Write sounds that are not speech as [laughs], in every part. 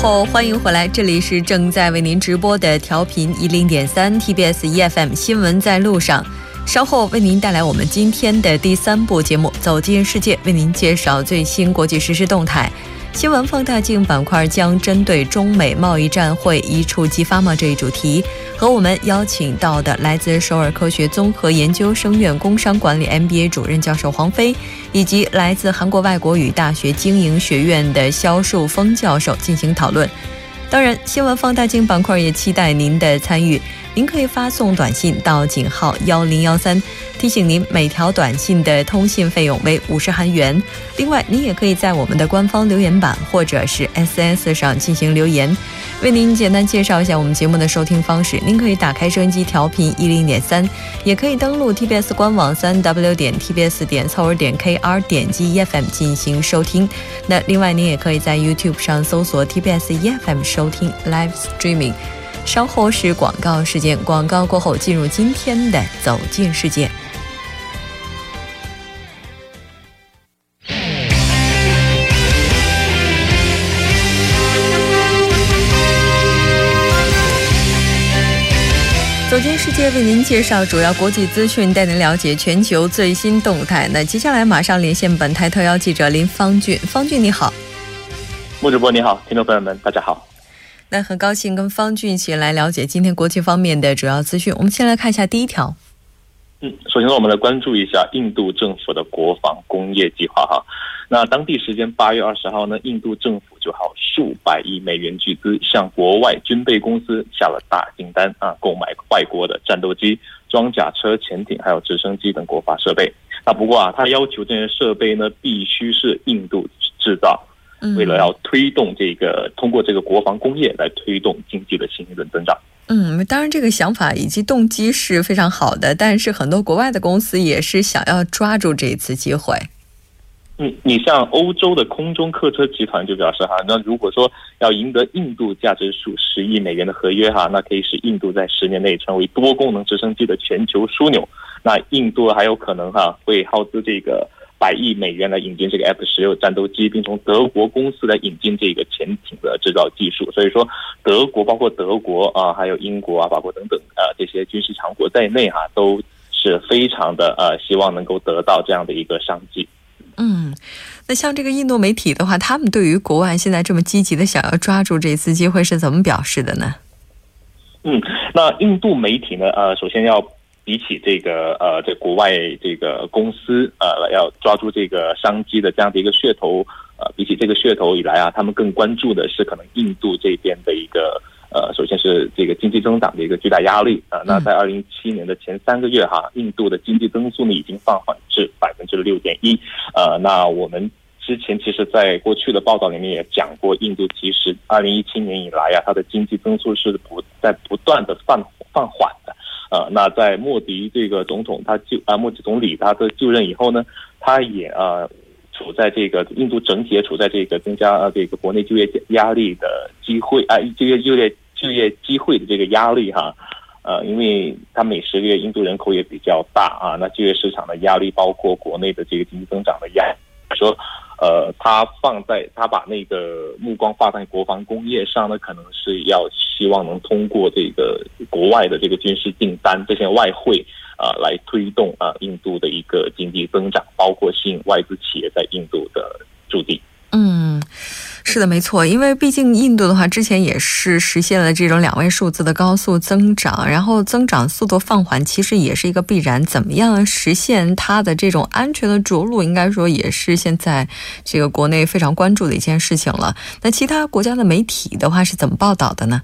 后欢迎回来，这里是正在为您直播的调频一零点三 TBS EFM 新闻在路上。稍后为您带来我们今天的第三部节目《走进世界》，为您介绍最新国际实时动态。新闻放大镜板块将针对中美贸易战会一触即发吗这一主题，和我们邀请到的来自首尔科学综合研究生院工商管理 MBA 主任教授黄飞，以及来自韩国外国语大学经营学院的肖树峰教授进行讨论。当然，新闻放大镜板块也期待您的参与。您可以发送短信到井号幺零幺三，提醒您每条短信的通信费用为五十韩元。另外，您也可以在我们的官方留言板或者是 SNS 上进行留言。为您简单介绍一下我们节目的收听方式：您可以打开收音机调频一零点三，也可以登录 TBS 官网三 W 点 TBS 点凑尔点 KR 点击 EFM 进行收听。那另外，您也可以在 YouTube 上搜索 TBS EFM 收听 Live Streaming。稍后是广告时间，广告过后进入今天的《走进世界》。走进世界，为您介绍主要国际资讯，带您了解全球最新动态。那接下来马上连线本台特邀记者林方俊，方俊你好，穆主播你好，听众朋友们大家好。那很高兴跟方俊一起来了解今天国际方面的主要资讯。我们先来看一下第一条。嗯，首先呢我们来关注一下印度政府的国防工业计划哈。那当地时间八月二十号呢，印度政府就好数百亿美元巨资向国外军备公司下了大订单啊，购买外国的战斗机、装甲车、潜艇还有直升机等国防设备。那不过啊，他要求这些设备呢必须是印度制造。为了要推动这个，通过这个国防工业来推动经济的新一轮增长。嗯，当然这个想法以及动机是非常好的，但是很多国外的公司也是想要抓住这一次机会。嗯，你像欧洲的空中客车集团就表示哈，那如果说要赢得印度价值数十亿美元的合约哈，那可以使印度在十年内成为多功能直升机的全球枢纽。那印度还有可能哈会耗资这个。百亿美元来引进这个 F 十六战斗机，并从德国公司来引进这个潜艇的制造技术。所以说，德国包括德国啊，还有英国啊、法国等等啊这些军事强国在内哈，都是非常的呃希望能够得到这样的一个商机。嗯，那像这个印度媒体的话，他们对于国外现在这么积极的想要抓住这次机会是怎么表示的呢？嗯，那印度媒体呢？呃，首先要。比起这个呃，在国外这个公司呃，要抓住这个商机的这样的一个噱头，呃，比起这个噱头以来啊，他们更关注的是可能印度这边的一个呃，首先是这个经济增长的一个巨大压力啊。那在二零一七年的前三个月哈，印度的经济增速呢已经放缓至百分之六点一。呃，那我们之前其实在过去的报道里面也讲过，印度其实二零一七年以来呀，它的经济增速是不在不断的放放缓的。呃，那在莫迪这个总统他就啊，莫迪总理他的就任以后呢，他也呃处在这个印度整体也处在这个增加这个国内就业压力的机会啊，就业就业就业机会的这个压力哈，呃，因为他每十个月印度人口也比较大啊，那就业市场的压力包括国内的这个经济增长的压力，说。呃，他放在他把那个目光放在国防工业上呢，可能是要希望能通过这个国外的这个军事订单这些外汇啊，来推动啊印度的一个经济增长，包括吸引外资企业在印度的驻地。嗯。是的，没错，因为毕竟印度的话，之前也是实现了这种两位数字的高速增长，然后增长速度放缓，其实也是一个必然。怎么样实现它的这种安全的着陆，应该说也是现在这个国内非常关注的一件事情了。那其他国家的媒体的话是怎么报道的呢？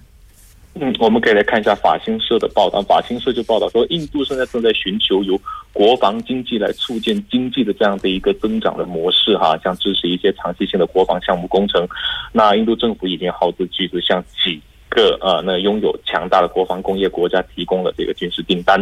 嗯，我们可以来看一下法新社的报道。法新社就报道说，印度现在正在寻求由国防经济来促进经济的这样的一个增长的模式，哈，像支持一些长期性的国防项目工程。那印度政府已经耗资巨资，向几个呃那拥有强大的国防工业国家提供了这个军事订单。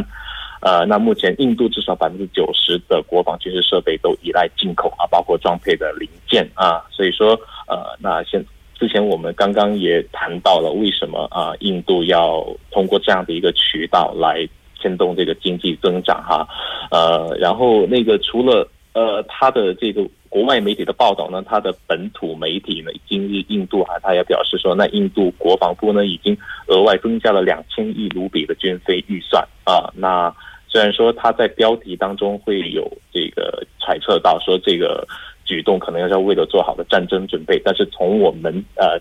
呃，那目前印度至少百分之九十的国防军事设备都依赖进口啊，包括装配的零件啊。所以说，呃，那现之前我们刚刚也谈到了，为什么啊，印度要通过这样的一个渠道来牵动这个经济增长哈？呃，然后那个除了呃它的这个国外媒体的报道呢，它的本土媒体呢，今日印度啊，他也表示说，那印度国防部呢，已经额外增加了两千亿卢比的军费预算啊。那虽然说他在标题当中会有这个揣测到说这个举动可能要为了做好的战争准备，但是从我们呃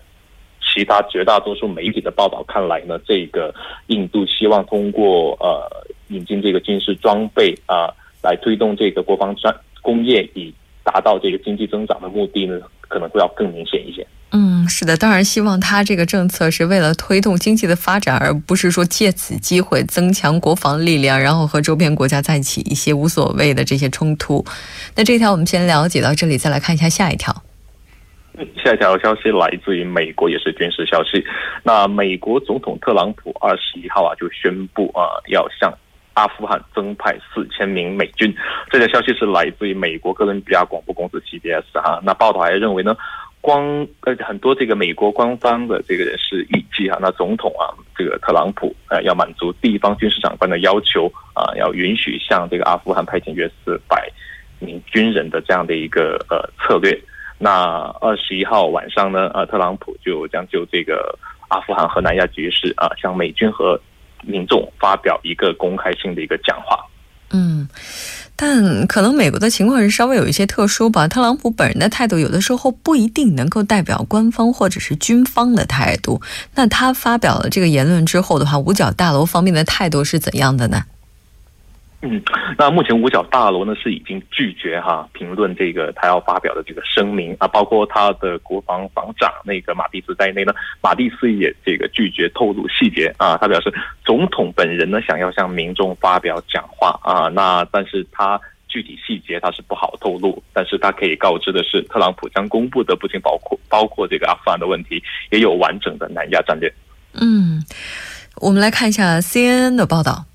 其他绝大多数媒体的报道看来呢，这个印度希望通过呃引进这个军事装备啊，来推动这个国防专工业以。达到这个经济增长的目的呢，可能会要更明显一些。嗯，是的，当然希望他这个政策是为了推动经济的发展，而不是说借此机会增强国防力量，然后和周边国家再起一些无所谓的这些冲突。那这条我们先了解到这里，再来看一下下一条。下一条消息来自于美国，也是军事消息。那美国总统特朗普二十一号啊就宣布啊要向。阿富汗增派四千名美军，这个消息是来自于美国哥伦比亚广播公司 CBS 哈。那报道还认为呢，光呃很多这个美国官方的这个人士预计哈，那总统啊这个特朗普呃要满足地方军事长官的要求啊，要允许向这个阿富汗派遣约四百名军人的这样的一个呃策略。那二十一号晚上呢，呃特朗普就将就这个阿富汗和南亚局势啊，向美军和民众发表一个公开性的一个讲话，嗯，但可能美国的情况是稍微有一些特殊吧。特朗普本人的态度有的时候不一定能够代表官方或者是军方的态度。那他发表了这个言论之后的话，五角大楼方面的态度是怎样的呢？嗯，那目前五角大楼呢是已经拒绝哈评论这个他要发表的这个声明啊，包括他的国防防长那个马蒂斯在内呢，马蒂斯也这个拒绝透露细节啊。他表示总统本人呢想要向民众发表讲话啊，那但是他具体细节他是不好透露，但是他可以告知的是，特朗普将公布的不仅包括包括这个阿富汗的问题，也有完整的南亚战略。嗯，我们来看一下 CNN 的报道。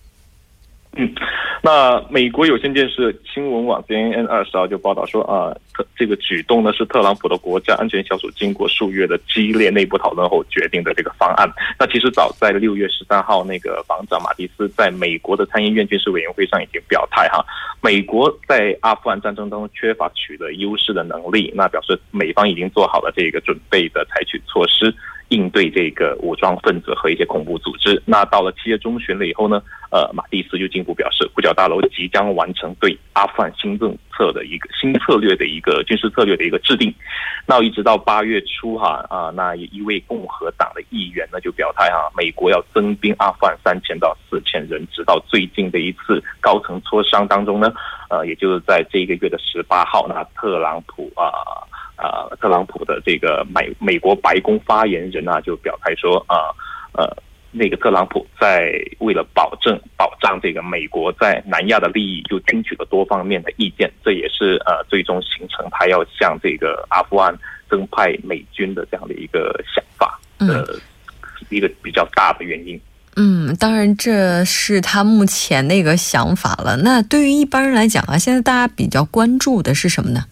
嗯。那美国有线电视新闻网 CNN 二十号就报道说啊，特这个举动呢是特朗普的国家安全小组经过数月的激烈内部讨论后决定的这个方案。那其实早在六月十三号，那个防长马蒂斯在美国的参议院军事委员会上已经表态哈，美国在阿富汗战争当中缺乏取得优势的能力，那表示美方已经做好了这个准备的采取措施。应对这个武装分子和一些恐怖组织。那到了七月中旬了以后呢，呃，马蒂斯就进一步表示，五角大楼即将完成对阿富汗新政策的一个新策略的一个军事策略的一个制定。那一直到八月初哈啊，那一位共和党的议员呢就表态哈，美国要增兵阿富汗三千到四千人，直到最近的一次高层磋商当中呢，呃，也就是在这个月的十八号，那特朗普啊。特朗普的这个美美国白宫发言人啊，就表态说啊，呃，那个特朗普在为了保证保障这个美国在南亚的利益，就听取了多方面的意见，这也是呃最终形成他要向这个阿富汗增派美军的这样的一个想法的一个比较大的原因。嗯，当然这是他目前的一个想法了。那对于一般人来讲啊，现在大家比较关注的是什么呢？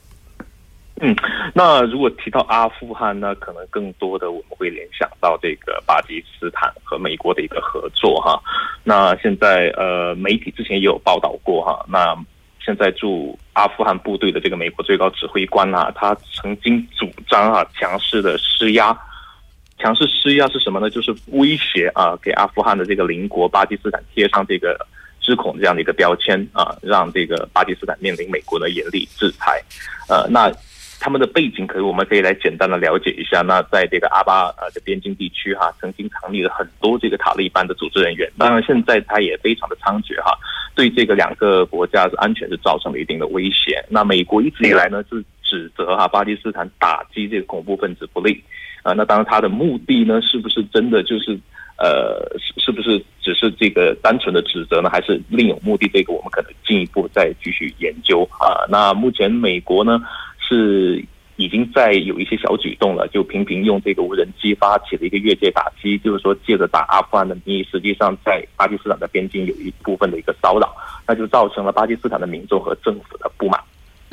嗯，那如果提到阿富汗呢，可能更多的我们会联想到这个巴基斯坦和美国的一个合作哈。那现在呃，媒体之前也有报道过哈。那现在驻阿富汗部队的这个美国最高指挥官啊，他曾经主张啊，强势的施压，强势施压是什么呢？就是威胁啊，给阿富汗的这个邻国巴基斯坦贴上这个“之恐”这样的一个标签啊，让这个巴基斯坦面临美国的严厉制裁。呃，那。他们的背景，可以我们可以来简单的了解一下。那在这个阿巴呃的边境地区哈，曾经藏匿了很多这个塔利班的组织人员。当然，现在他也非常的猖獗哈，对这个两个国家的安全是造成了一定的威胁。那美国一直以来呢是指责哈巴基斯坦打击这个恐怖分子不利啊。那当然，他的目的呢是不是真的就是呃是是不是只是这个单纯的指责呢？还是另有目的？这个我们可能进一步再继续研究啊。那目前美国呢？是已经在有一些小举动了，就频频用这个无人机发起了一个越界打击，就是说借着打阿富汗的名义，实际上在巴基斯坦的边境有一部分的一个骚扰，那就造成了巴基斯坦的民众和政府的不满。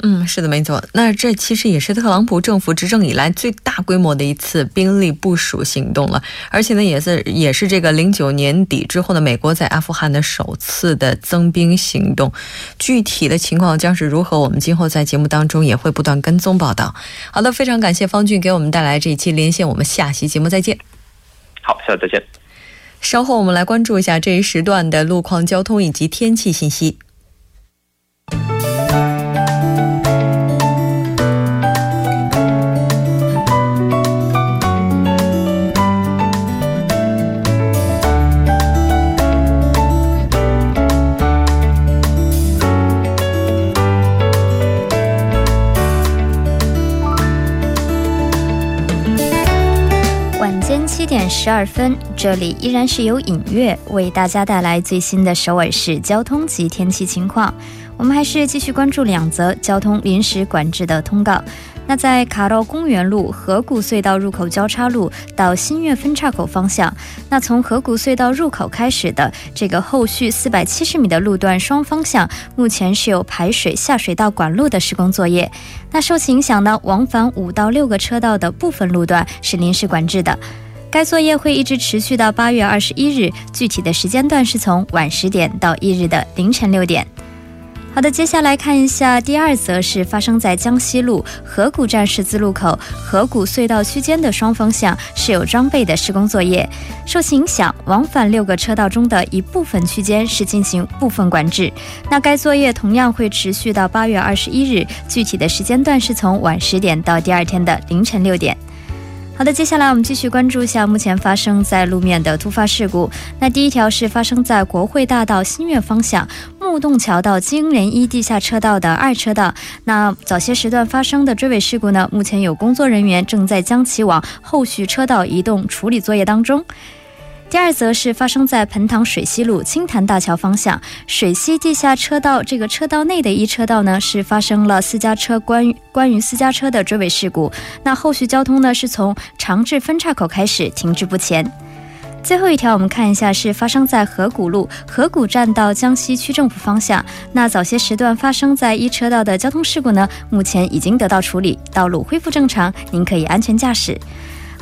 嗯，是的，没错。那这其实也是特朗普政府执政以来最大规模的一次兵力部署行动了，而且呢，也是也是这个零九年底之后的，美国在阿富汗的首次的增兵行动。具体的情况将是如何，我们今后在节目当中也会不断跟踪报道。好的，非常感谢方俊给我们带来这一期连线，我们下期节目再见。好，下次再见。稍后我们来关注一下这一时段的路况、交通以及天气信息。七点十二分，这里依然是由影月为大家带来最新的首尔市交通及天气情况。我们还是继续关注两则交通临时管制的通告。那在卡罗公园路河谷隧道入口交叉路到新月分岔口方向，那从河谷隧道入口开始的这个后续四百七十米的路段双方向，目前是有排水下水道管路的施工作业。那受其影响呢，往返五到六个车道的部分路段是临时管制的。该作业会一直持续到八月二十一日，具体的时间段是从晚十点到翌日的凌晨六点。好的，接下来看一下第二则，是发生在江西路河谷站十字路口河谷隧道区间的双方向是有装备的施工作业，受其影响，往返六个车道中的一部分区间是进行部分管制。那该作业同样会持续到八月二十一日，具体的时间段是从晚十点到第二天的凌晨六点。好的，接下来我们继续关注一下目前发生在路面的突发事故。那第一条是发生在国会大道新月方向木洞桥到金莲一地下车道的二车道。那早些时段发生的追尾事故呢？目前有工作人员正在将其往后续车道移动处理作业当中。第二则是发生在盆塘水西路青潭大桥方向水西地下车道，这个车道内的一车道呢是发生了私家车关关于私家车的追尾事故，那后续交通呢是从长治分岔口开始停滞不前。最后一条我们看一下是发生在河谷路河谷站到江西区政府方向，那早些时段发生在一车道的交通事故呢，目前已经得到处理，道路恢复正常，您可以安全驾驶。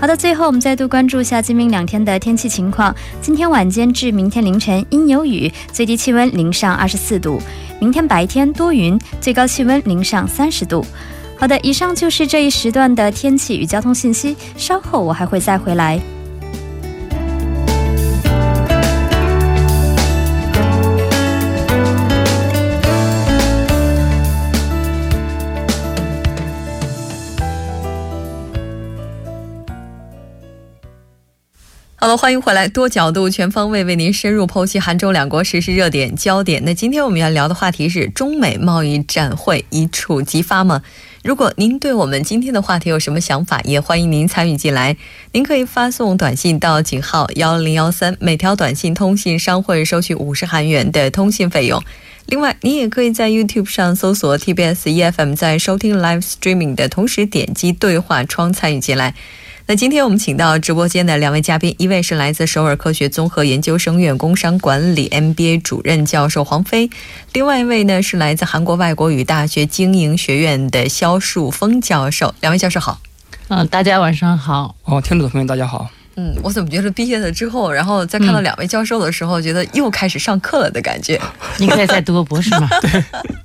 好的，最后我们再度关注一下今明两天的天气情况。今天晚间至明天凌晨阴有雨，最低气温零上二十四度；明天白天多云，最高气温零上三十度。好的，以上就是这一时段的天气与交通信息。稍后我还会再回来。好了，欢迎回来，多角度、全方位为您深入剖析韩中两国实时热点焦点。那今天我们要聊的话题是中美贸易战会一触即发吗？如果您对我们今天的话题有什么想法，也欢迎您参与进来。您可以发送短信到井号幺零幺三，每条短信通信商会收取五十韩元的通信费用。另外，您也可以在 YouTube 上搜索 TBS EFM，在收听 Live Streaming 的同时点击对话窗参与进来。那今天我们请到直播间的两位嘉宾，一位是来自首尔科学综合研究生院工商管理 MBA 主任教授黄飞，另外一位呢是来自韩国外国语大学经营学院的肖树峰教授。两位教授好。嗯，大家晚上好。哦，听众朋友大家好。嗯，我怎么觉得毕业了之后，然后再看到两位教授的时候，觉得又开始上课了的感觉。你可以再读个博士吗？[laughs] [laughs] [laughs] 对。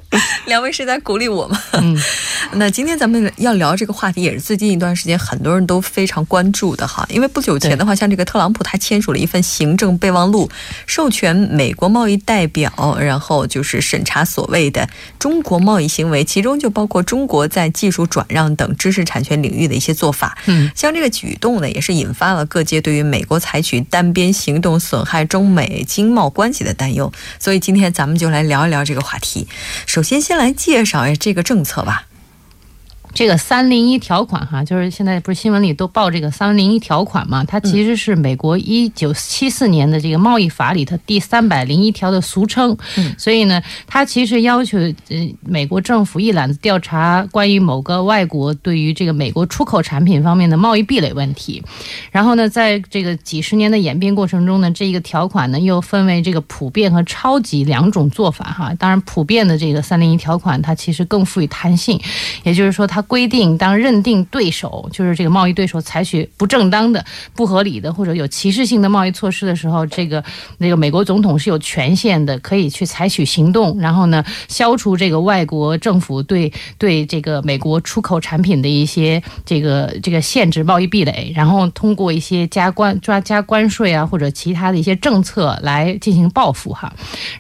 [laughs] 两位是在鼓励我吗？嗯，[laughs] 那今天咱们要聊这个话题，也是最近一段时间很多人都非常关注的哈。因为不久前的话，像这个特朗普他签署了一份行政备忘录，授权美国贸易代表，然后就是审查所谓的中国贸易行为，其中就包括中国在技术转让等知识产权领域的一些做法。嗯，像这个举动呢，也是引发了各界对于美国采取单边行动损害中美经贸关系的担忧。所以今天咱们就来聊一聊这个话题。首首先，先来介绍一下这个政策吧。这个三零一条款哈，就是现在不是新闻里都报这个三零一条款嘛？它其实是美国一九七四年的这个贸易法里头第三百零一条的俗称。嗯，所以呢，它其实要求呃美国政府一揽子调查关于某个外国对于这个美国出口产品方面的贸易壁垒问题。然后呢，在这个几十年的演变过程中呢，这一个条款呢又分为这个普遍和超级两种做法哈。当然，普遍的这个三零一条款它其实更富有弹性，也就是说它。规定，当认定对手就是这个贸易对手采取不正当的、不合理的或者有歧视性的贸易措施的时候，这个那个美国总统是有权限的，可以去采取行动，然后呢，消除这个外国政府对 [laughs] 对这个美国出口产品的一些这个这个限制贸易壁垒，然后通过一些加关抓加关税啊或者其他的一些政策来进行报复哈。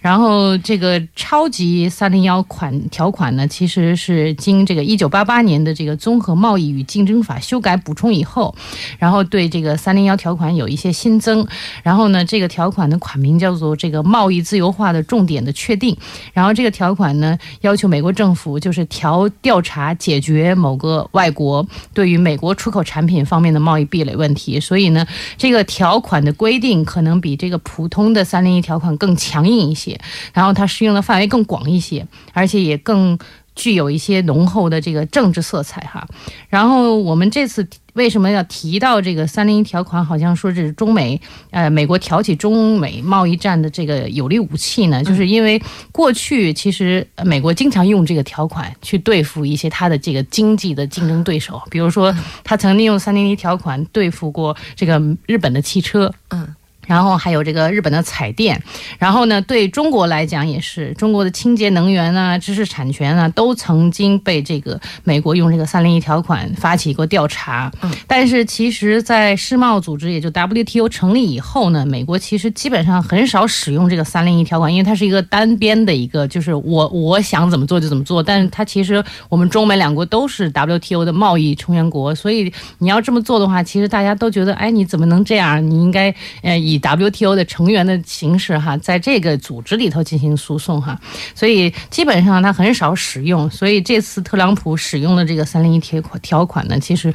然后这个超级三零幺款条款呢，其实是经这个一九八八年。的这个综合贸易与竞争法修改补充以后，然后对这个三零幺条款有一些新增，然后呢，这个条款的款名叫做这个贸易自由化的重点的确定，然后这个条款呢要求美国政府就是调调查解决某个外国对于美国出口产品方面的贸易壁垒问题，所以呢，这个条款的规定可能比这个普通的三零一条款更强硬一些，然后它适用的范围更广一些，而且也更。具有一些浓厚的这个政治色彩哈，然后我们这次为什么要提到这个三零一条款？好像说这是中美呃美国挑起中美贸易战的这个有力武器呢？就是因为过去其实美国经常用这个条款去对付一些它的这个经济的竞争对手，比如说他曾经用三零一条款对付过这个日本的汽车，嗯。然后还有这个日本的彩电，然后呢，对中国来讲也是中国的清洁能源啊、知识产权啊，都曾经被这个美国用这个三零一条款发起过调查。嗯，但是其实，在世贸组织也就 WTO 成立以后呢，美国其实基本上很少使用这个三零一条款，因为它是一个单边的一个，就是我我想怎么做就怎么做。但是它其实我们中美两国都是 WTO 的贸易成员国，所以你要这么做的话，其实大家都觉得，哎，你怎么能这样？你应该呃以 WTO 的成员的形式哈，在这个组织里头进行诉讼哈，所以基本上他很少使用。所以这次特朗普使用的这个三零一条款条款呢，其实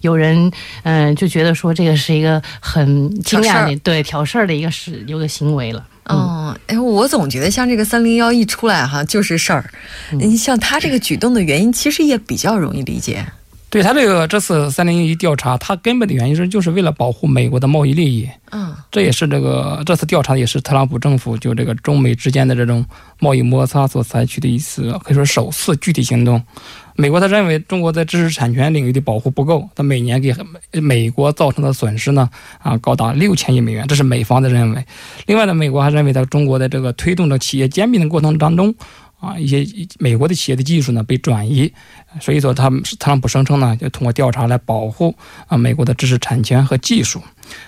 有人嗯就觉得说这个是一个很惊讶的对挑事儿的一个是有个行为了。嗯，哎，我总觉得像这个三零幺一出来哈就是事儿。你像他这个举动的原因，其实也比较容易理解。对他这个这次三零一调查，他根本的原因是就是为了保护美国的贸易利益。嗯，这也是这个这次调查也是特朗普政府就这个中美之间的这种贸易摩擦所采取的一次可以说首次具体行动。美国他认为中国在知识产权领域的保护不够，他每年给美国造成的损失呢啊高达六千亿美元，这是美方的认为。另外呢，美国还认为在中国的这个推动着企业兼并的过程当中。啊，一些美国的企业的技术呢被转移，所以说他特朗普声称呢，就通过调查来保护啊美国的知识产权和技术。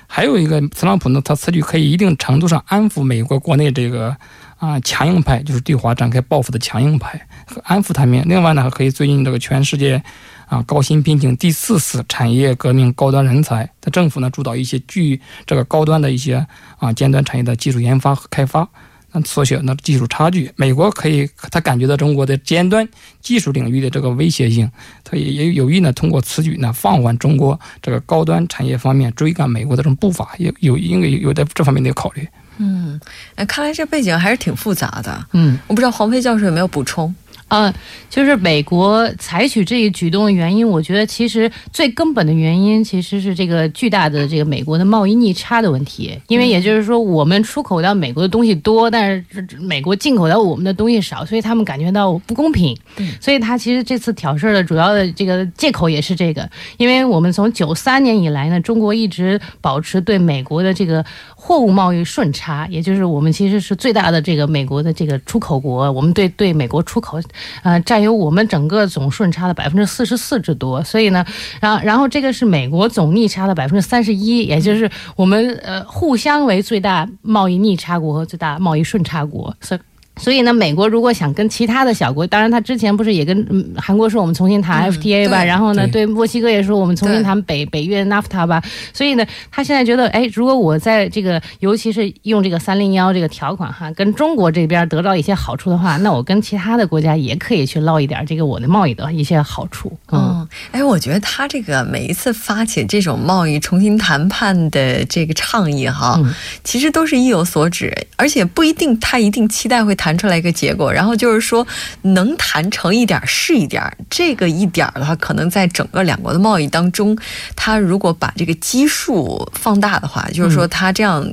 还有一个，特朗普呢，他此举可以一定程度上安抚美国国内这个啊强硬派，就是对华展开报复的强硬派，安抚他们。另外呢，还可以最近这个全世界啊高薪聘请第四次产业革命高端人才，他政府呢主导一些具这个高端的一些啊尖端产业的技术研发和开发。缩小那技术差距，美国可以，他感觉到中国的尖端技术领域的这个威胁性，他也也有意呢，通过此举呢，放缓中国这个高端产业方面追赶美国的这种步伐，也有应该有在这方面的考虑。嗯，哎，看来这背景还是挺复杂的。嗯，我不知道黄飞教授有没有补充。嗯，就是美国采取这一举动的原因，我觉得其实最根本的原因其实是这个巨大的这个美国的贸易逆差的问题。因为也就是说，我们出口到美国的东西多，但是美国进口到我们的东西少，所以他们感觉到不公平。所以他其实这次挑事儿的主要的这个借口也是这个，因为我们从九三年以来呢，中国一直保持对美国的这个。货物贸易顺差，也就是我们其实是最大的这个美国的这个出口国，我们对对美国出口，呃，占有我们整个总顺差的百分之四十四之多。所以呢，然后然后这个是美国总逆差的百分之三十一，也就是我们呃互相为最大贸易逆差国和最大贸易顺差国。所以所以呢，美国如果想跟其他的小国，当然他之前不是也跟韩国说我们重新谈 FTA 吧，然后呢，对墨西哥也说我们重新谈北北约 NAFTA 吧。所以呢，他现在觉得，哎，如果我在这个，尤其是用这个三零幺这个条款哈，跟中国这边得到一些好处的话，那我跟其他的国家也可以去捞一点这个我的贸易的一些好处。嗯，哎，我觉得他这个每一次发起这种贸易重新谈判的这个倡议哈，其实都是意有所指，而且不一定他一定期待会谈。谈出来一个结果，然后就是说能谈成一点是一点，这个一点的话，可能在整个两国的贸易当中，它如果把这个基数放大的话，就是说它这样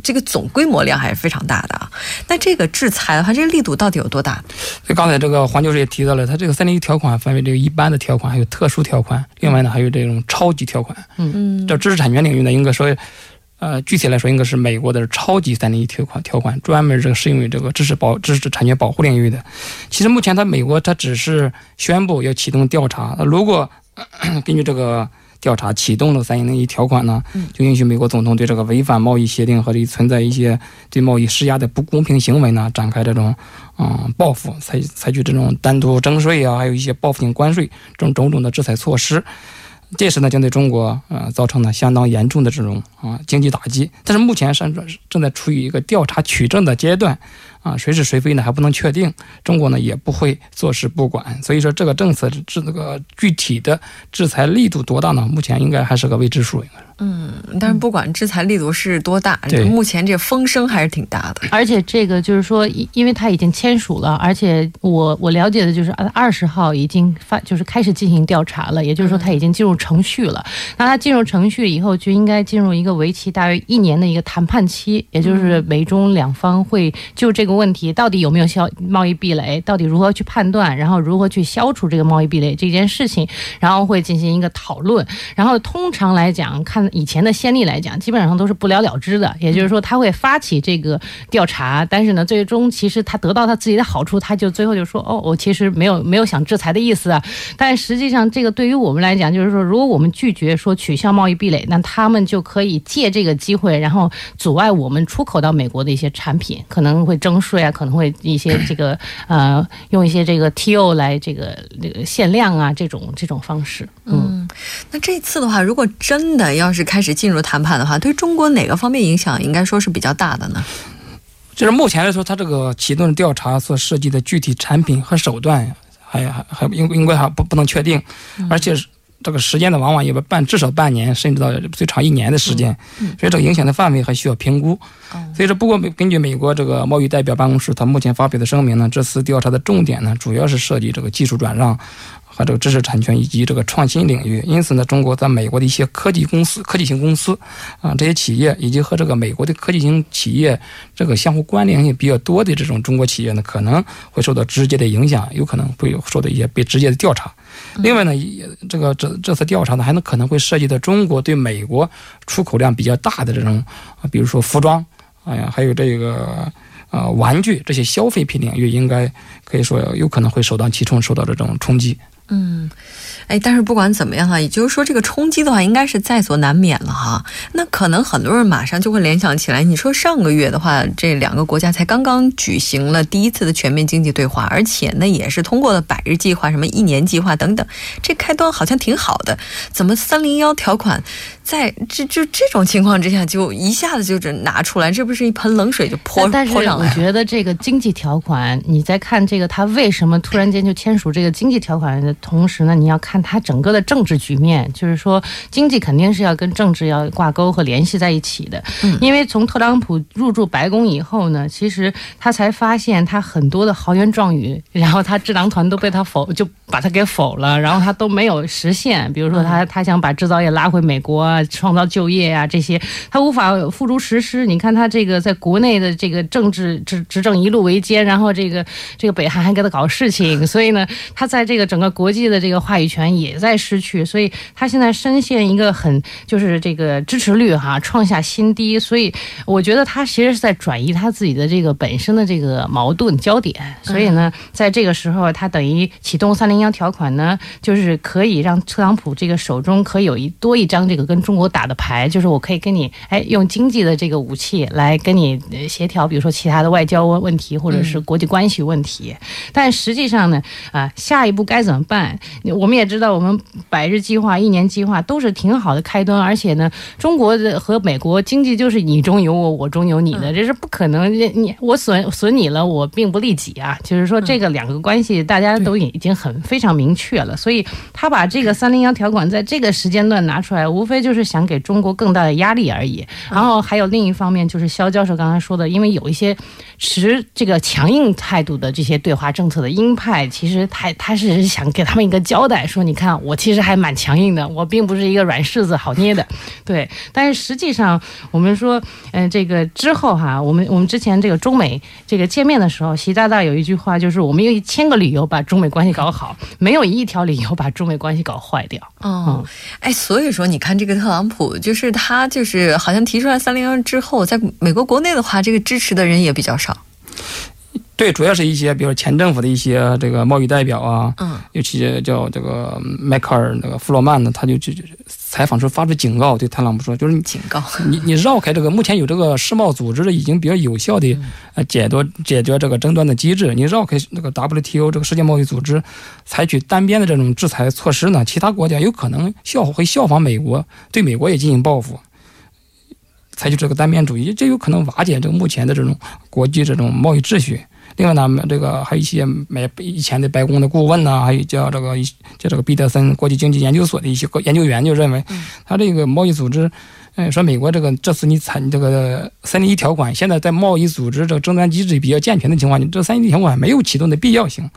这个总规模量还是非常大的啊。那这个制裁的话，这个力度到底有多大？所以刚才这个黄教授也提到了，它这个三零一条款分为这个一般的条款，还有特殊条款，另外呢还有这种超级条款。嗯嗯，这知识产权领域呢，应该说。呃，具体来说，应该是美国的超级三零一条款条款，专门这个适用于这个知识保知识产权保护领域的。其实目前，它美国它只是宣布要启动调查。如果根据这个调查启动了三零一条款呢，就允许美国总统对这个违反贸易协定和这存在一些对贸易施压的不公平行为呢，展开这种嗯报复，采采取这种单独征税啊，还有一些报复性关税这种种种的制裁措施。这时呢，将对中国呃造成了相当严重的这种啊经济打击。但是目前正正在处于一个调查取证的阶段。啊，谁是谁非呢？还不能确定。中国呢也不会坐视不管。所以说，这个政策制这个具体的制裁力度多大呢？目前应该还是个未知数。应该嗯，但是不管制裁力度是多大，目前这风声还是挺大的。而且这个就是说，因为他已经签署了，而且我我了解的就是二十号已经发，就是开始进行调查了。也就是说，他已经进入程序了。那他进入程序以后，就应该进入一个为期大约一年的一个谈判期，也就是美中两方会就这个。问题到底有没有消贸易壁垒？到底如何去判断？然后如何去消除这个贸易壁垒这件事情？然后会进行一个讨论。然后通常来讲，看以前的先例来讲，基本上都是不了了之的。也就是说，他会发起这个调查，但是呢，最终其实他得到他自己的好处，他就最后就说：“哦，我其实没有没有想制裁的意思啊。”但实际上，这个对于我们来讲，就是说，如果我们拒绝说取消贸易壁垒，那他们就可以借这个机会，然后阻碍我们出口到美国的一些产品，可能会征。税啊，可能会一些 [coughs] 这个呃，用一些这个 TO 来这个这个限量啊，这种这种方式。嗯，那这次的话，如果真的要是开始进入谈判的话，对中国哪个方面影响应该说是比较大的呢？就是目前来说，它这个启动调查所涉及的具体产品和手段，还还还应应该还不不能确定，而且是。这个时间呢，往往也要半至少半年，甚至到最长一年的时间，所以这个影响的范围还需要评估。所以说，不过根据美国这个贸易代表办公室，他目前发表的声明呢，这次调查的重点呢，主要是涉及这个技术转让和这个知识产权以及这个创新领域。因此呢，中国在美国的一些科技公司、科技型公司啊，这些企业以及和这个美国的科技型企业这个相互关联性比较多的这种中国企业呢，可能会受到直接的影响，有可能会有受到一些被直接的调查。另外呢，也这个这这次调查呢，还能可能会涉及到中国对美国出口量比较大的这种，比如说服装，哎呀，还有这个呃玩具这些消费品领域，应该可以说有可能会首当其冲受到这种冲击。嗯。哎，但是不管怎么样哈，也就是说这个冲击的话，应该是在所难免了哈。那可能很多人马上就会联想起来，你说上个月的话，这两个国家才刚刚举行了第一次的全面经济对话，而且呢也是通过了百日计划、什么一年计划等等，这开端好像挺好的。怎么三零幺条款在这就这种情况之下就一下子就这拿出来，这不是一盆冷水就泼泼上来？我觉得这个经济条款，你在看这个他为什么突然间就签署这个经济条款的同时呢，你要看。他整个的政治局面，就是说经济肯定是要跟政治要挂钩和联系在一起的。嗯，因为从特朗普入驻白宫以后呢，其实他才发现他很多的豪言壮语，然后他智囊团都被他否，就把他给否了，然后他都没有实现。比如说他他想把制造业拉回美国，创造就业啊这些，他无法付诸实施。你看他这个在国内的这个政治执执政一路维艰，然后这个这个北韩还给他搞事情，所以呢，他在这个整个国际的这个话语权。也在失去，所以他现在深陷一个很就是这个支持率哈创下新低，所以我觉得他其实是在转移他自己的这个本身的这个矛盾焦点，所以呢，在这个时候他等于启动三零零幺条款呢，就是可以让特朗普这个手中可以有一多一张这个跟中国打的牌，就是我可以跟你哎用经济的这个武器来跟你协调，比如说其他的外交问题或者是国际关系问题。但实际上呢，啊，下一步该怎么办？我们也知道，我们百日计划、一年计划都是挺好的开端，而且呢，中国的和美国经济就是你中有我，我中有你的，这是不可能。你我损损你了，我并不利己啊。就是说，这个两个关系大家都已经很非常明确了。所以他把这个三零幺条款在这个时间段拿出来，无非就是想给中国更大的压力而已。然后还有另一方面，就是肖教授刚才说的，因为有一些持这个强硬态度的这些对华政策的鹰派，其实他他是想给他们一个交代，说你看我其实还蛮强硬的，我并不是一个软柿子好捏的。对，但是实际上我们说，嗯，这个之后哈，我们我们之前这个中美这个见面的时候，习大大有一句话，就是我们有一千个理由把中美关系搞好，没有一条理由把中美关系搞坏掉。哦，哎，所以说你看这个特朗普，就是他就是好像提出来三零幺之后，在美国国内的话，这个支持的人也比较少。对，主要是一些，比如前政府的一些这个贸易代表啊，嗯，尤其叫这个迈克尔那个弗洛曼呢，他就就采访时候发出警告，对特朗普说，就是警告你，你绕开这个目前有这个世贸组织的已经比较有效的呃解决解决这个争端的机制，你绕开那个 WTO 这个世界贸易组织，采取单边的这种制裁措施呢，其他国家有可能效会效仿美国，对美国也进行报复。采取这个单边主义，这有可能瓦解这个目前的这种国际这种贸易秩序。另外呢，这个还有一些买以前的白宫的顾问呢，还有叫这个叫这个彼得森国际经济研究所的一些研究员就认为，他这个贸易组织，嗯，说美国这个这次你采这个三零一条款，现在在贸易组织这个争端机制比较健全的情况下，这三零一条款没有启动的必要性。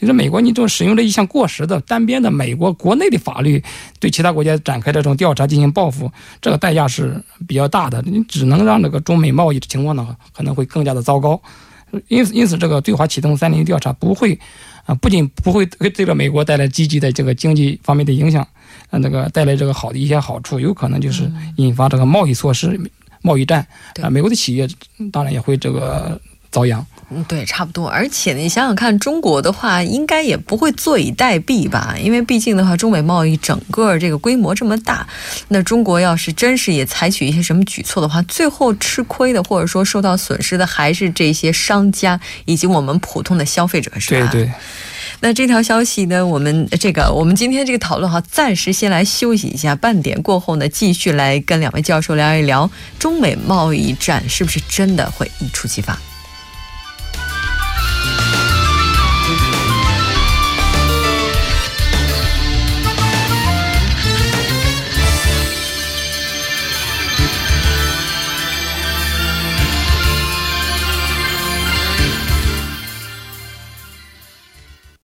就是美国，你就使用了一项过时的单边的美国国内的法律，对其他国家展开这种调查进行报复，这个代价是比较大的。你只能让这个中美贸易的情况呢可能会更加的糟糕。因此，因此这个对华启动三零调查不会啊，不仅不会给这个美国带来积极的这个经济方面的影响，啊，那个带来这个好的一些好处，有可能就是引发这个贸易措施、贸易战啊，美国的企业当然也会这个。遭殃，嗯，对，差不多。而且你想想看，中国的话应该也不会坐以待毙吧？因为毕竟的话，中美贸易整个这个规模这么大，那中国要是真是也采取一些什么举措的话，最后吃亏的或者说受到损失的还是这些商家以及我们普通的消费者，是吧？对对。那这条消息呢？我们这个我们今天这个讨论哈，暂时先来休息一下，半点过后呢，继续来跟两位教授聊一聊中美贸易战是不是真的会一触即发。